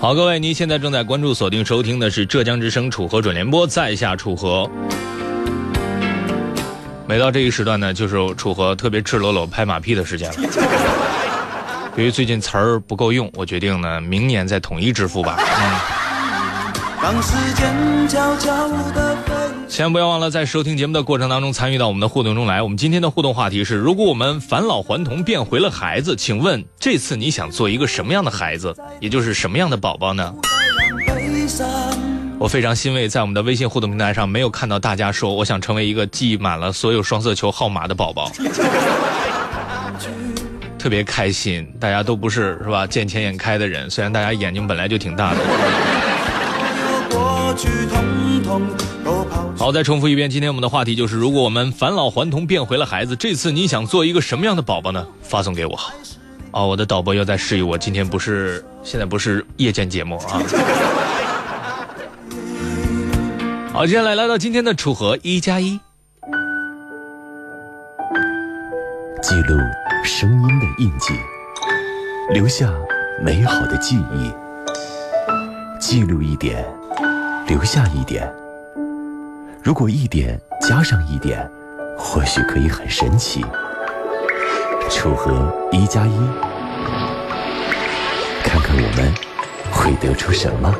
好，各位，您现在正在关注、锁定、收听的是浙江之声楚河准联播，在下楚河。每到这一时段呢，就是楚河特别赤裸裸拍马屁的时间了。由于最近词儿不够用，我决定呢，明年再统一支付吧。嗯。让时间悄悄地千万不要忘了，在收听节目的过程当中参与到我们的互动中来。我们今天的互动话题是：如果我们返老还童变回了孩子，请问这次你想做一个什么样的孩子，也就是什么样的宝宝呢？我非常欣慰，在我们的微信互动平台上没有看到大家说我想成为一个记满了所有双色球号码的宝宝，特别开心。大家都不是是吧？见钱眼开的人，虽然大家眼睛本来就挺大的。好，再重复一遍，今天我们的话题就是：如果我们返老还童变回了孩子，这次你想做一个什么样的宝宝呢？发送给我。哦，我的导播又在示意我，今天不是现在不是夜间节目啊。好，接下来来到今天的楚河一加一，记录声音的印记，留下美好的记忆，记录一点，留下一点。如果一点加上一点，或许可以很神奇。楚河一加一，看看我们会得出什么。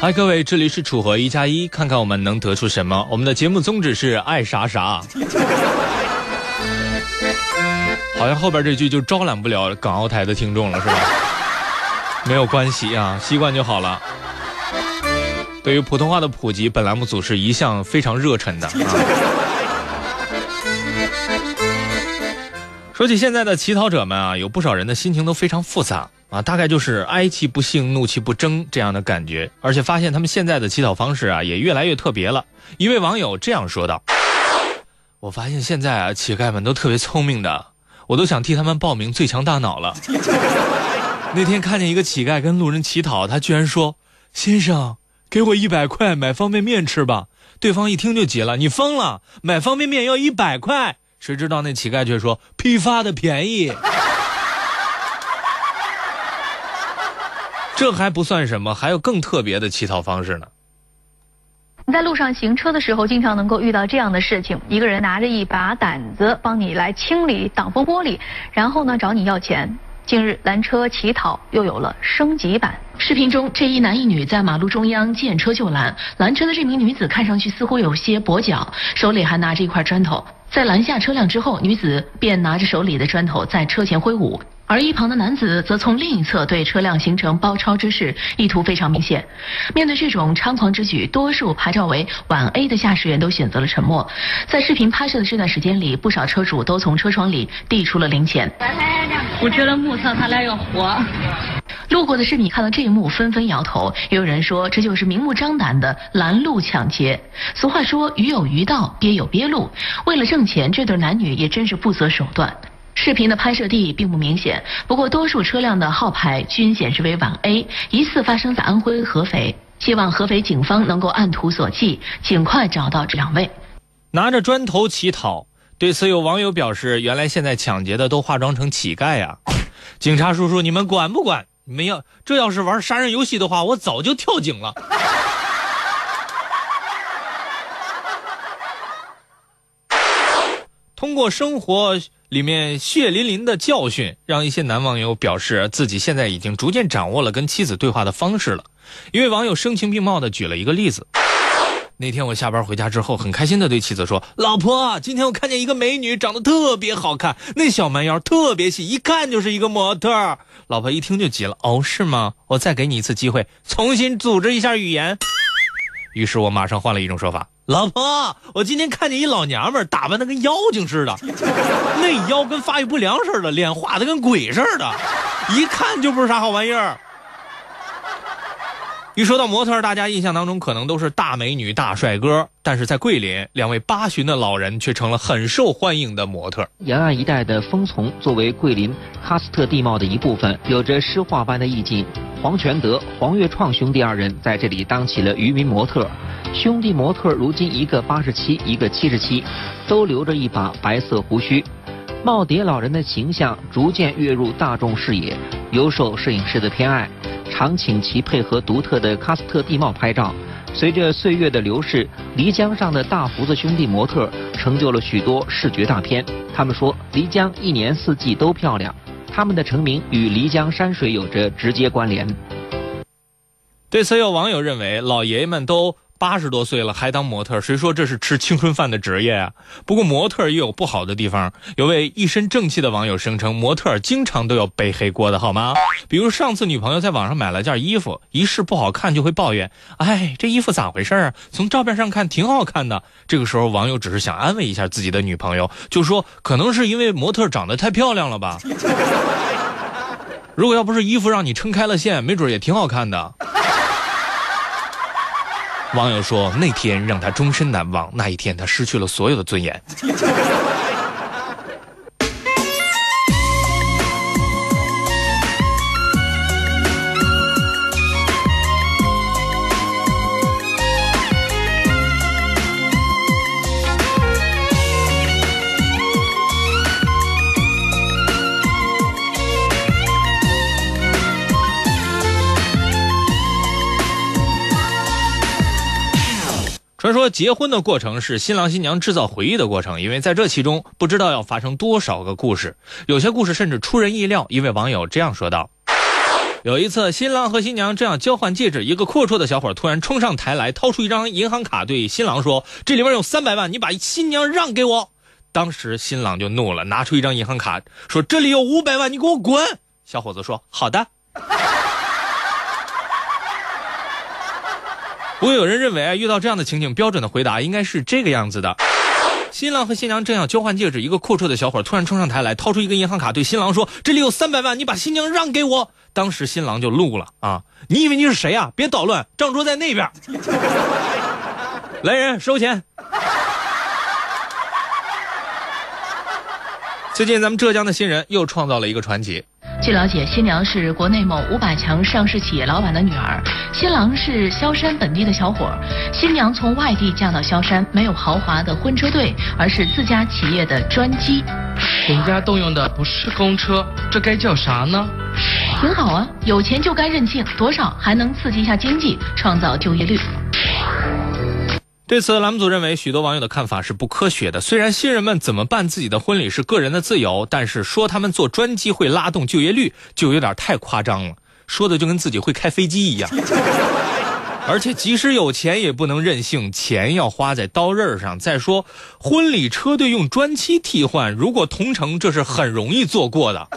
嗨，各位，这里是楚河一加一，看看我们能得出什么。我们的节目宗旨是爱啥啥。好像后边这句就招揽不了港澳台的听众了，是吧？没有关系啊，习惯就好了。对于普通话的普及，本栏目组是一向非常热忱的。啊说起现在的乞讨者们啊，有不少人的心情都非常复杂。啊，大概就是哀其不幸，怒其不争这样的感觉，而且发现他们现在的乞讨方式啊，也越来越特别了。一位网友这样说道：“我发现现在啊，乞丐们都特别聪明的，我都想替他们报名最强大脑了。那天看见一个乞丐跟路人乞讨，他居然说：‘先生，给我一百块买方便面吃吧。’对方一听就急了：‘你疯了？买方便面要一百块？’谁知道那乞丐却说：‘批发的便宜。’”这还不算什么，还有更特别的乞讨方式呢。你在路上行车的时候，经常能够遇到这样的事情：一个人拿着一把掸子帮你来清理挡风玻璃，然后呢找你要钱。近日，拦车乞讨又有了升级版。视频中，这一男一女在马路中央见车就拦，拦车的这名女子看上去似乎有些跛脚，手里还拿着一块砖头。在拦下车辆之后，女子便拿着手里的砖头在车前挥舞。而一旁的男子则从另一侧对车辆形成包抄之势，意图非常明显。面对这种猖狂之举，多数牌照为皖 A 的驾驶员都选择了沉默。在视频拍摄的这段时间里，不少车主都从车窗里递出了零钱。我觉得目测他俩要活。路过的市民看到这一幕，纷纷摇头。也有人说，这就是明目张胆的拦路抢劫。俗话说，鱼有鱼道，鳖有鳖路。为了挣钱，这对男女也真是不择手段。视频的拍摄地并不明显，不过多数车辆的号牌均显示为皖 A，疑似发生在安徽合肥。希望合肥警方能够按图索骥，尽快找到这两位。拿着砖头乞讨，对此有网友表示：“原来现在抢劫的都化妆成乞丐呀！”警察叔叔，你们管不管？你们要这要是玩杀人游戏的话，我早就跳井了。通过生活。里面血淋淋的教训，让一些男网友表示自己现在已经逐渐掌握了跟妻子对话的方式了。一位网友声情并茂的举了一个例子：那天我下班回家之后，很开心的对妻子说：“老婆，今天我看见一个美女，长得特别好看，那小蛮腰特别细，一看就是一个模特。”老婆一听就急了：“哦，是吗？我再给你一次机会，重新组织一下语言。”于是我马上换了一种说法：“老婆，我今天看见一老娘们打扮的跟妖精似的，那腰跟发育不良似的，脸画的跟鬼似的，一看就不是啥好玩意儿。一说到模特，大家印象当中可能都是大美女、大帅哥，但是在桂林，两位八旬的老人却成了很受欢迎的模特。沿岸一带的枫丛作为桂林喀斯特地貌的一部分，有着诗画般的意境。黄全德、黄月创兄弟二人在这里当起了渔民模特。兄弟模特如今一个八十七，一个七十七，都留着一把白色胡须。耄耋老人的形象逐渐跃入大众视野，尤受摄影师的偏爱。常请其配合独特的喀斯特地貌拍照。随着岁月的流逝，漓江上的大胡子兄弟模特成就了许多视觉大片。他们说，漓江一年四季都漂亮，他们的成名与漓江山水有着直接关联。对此，有网友认为，老爷爷们都。八十多岁了还当模特，谁说这是吃青春饭的职业啊？不过模特也有不好的地方。有位一身正气的网友声称，模特经常都要背黑锅的好吗？比如上次女朋友在网上买了件衣服，一试不好看就会抱怨：“哎，这衣服咋回事啊？从照片上看挺好看的。”这个时候网友只是想安慰一下自己的女朋友，就说：“可能是因为模特长得太漂亮了吧？如果要不是衣服让你撑开了线，没准也挺好看的。”网友说：“那天让他终身难忘，那一天他失去了所有的尊严。”说结婚的过程是新郎新娘制造回忆的过程，因为在这其中不知道要发生多少个故事，有些故事甚至出人意料。一位网友这样说道：“有一次，新郎和新娘正要交换戒指，一个阔绰的小伙突然冲上台来，掏出一张银行卡，对新郎说：‘这里面有三百万，你把新娘让给我。’当时新郎就怒了，拿出一张银行卡，说：‘这里有五百万，你给我滚！’小伙子说：‘好的。’”不过有人认为啊，遇到这样的情景，标准的回答应该是这个样子的：新郎和新娘正要交换戒指，一个阔绰的小伙突然冲上台来，掏出一个银行卡，对新郎说：“这里有三百万，你把新娘让给我。”当时新郎就怒了啊！你以为你是谁啊？别捣乱，账桌在那边。来人，收钱。最近咱们浙江的新人又创造了一个传奇。据了解，新娘是国内某五百强上市企业老板的女儿，新郎是萧山本地的小伙。新娘从外地嫁到萧山，没有豪华的婚车队，而是自家企业的专机。人家动用的不是公车，这该叫啥呢？挺好啊，有钱就该任性，多少还能刺激一下经济，创造就业率。对此，栏目组认为许多网友的看法是不科学的。虽然新人们怎么办自己的婚礼是个人的自由，但是说他们坐专机会拉动就业率，就有点太夸张了。说的就跟自己会开飞机一样。而且即使有钱也不能任性，钱要花在刀刃上。再说，婚礼车队用专机替换，如果同城，这是很容易做过的。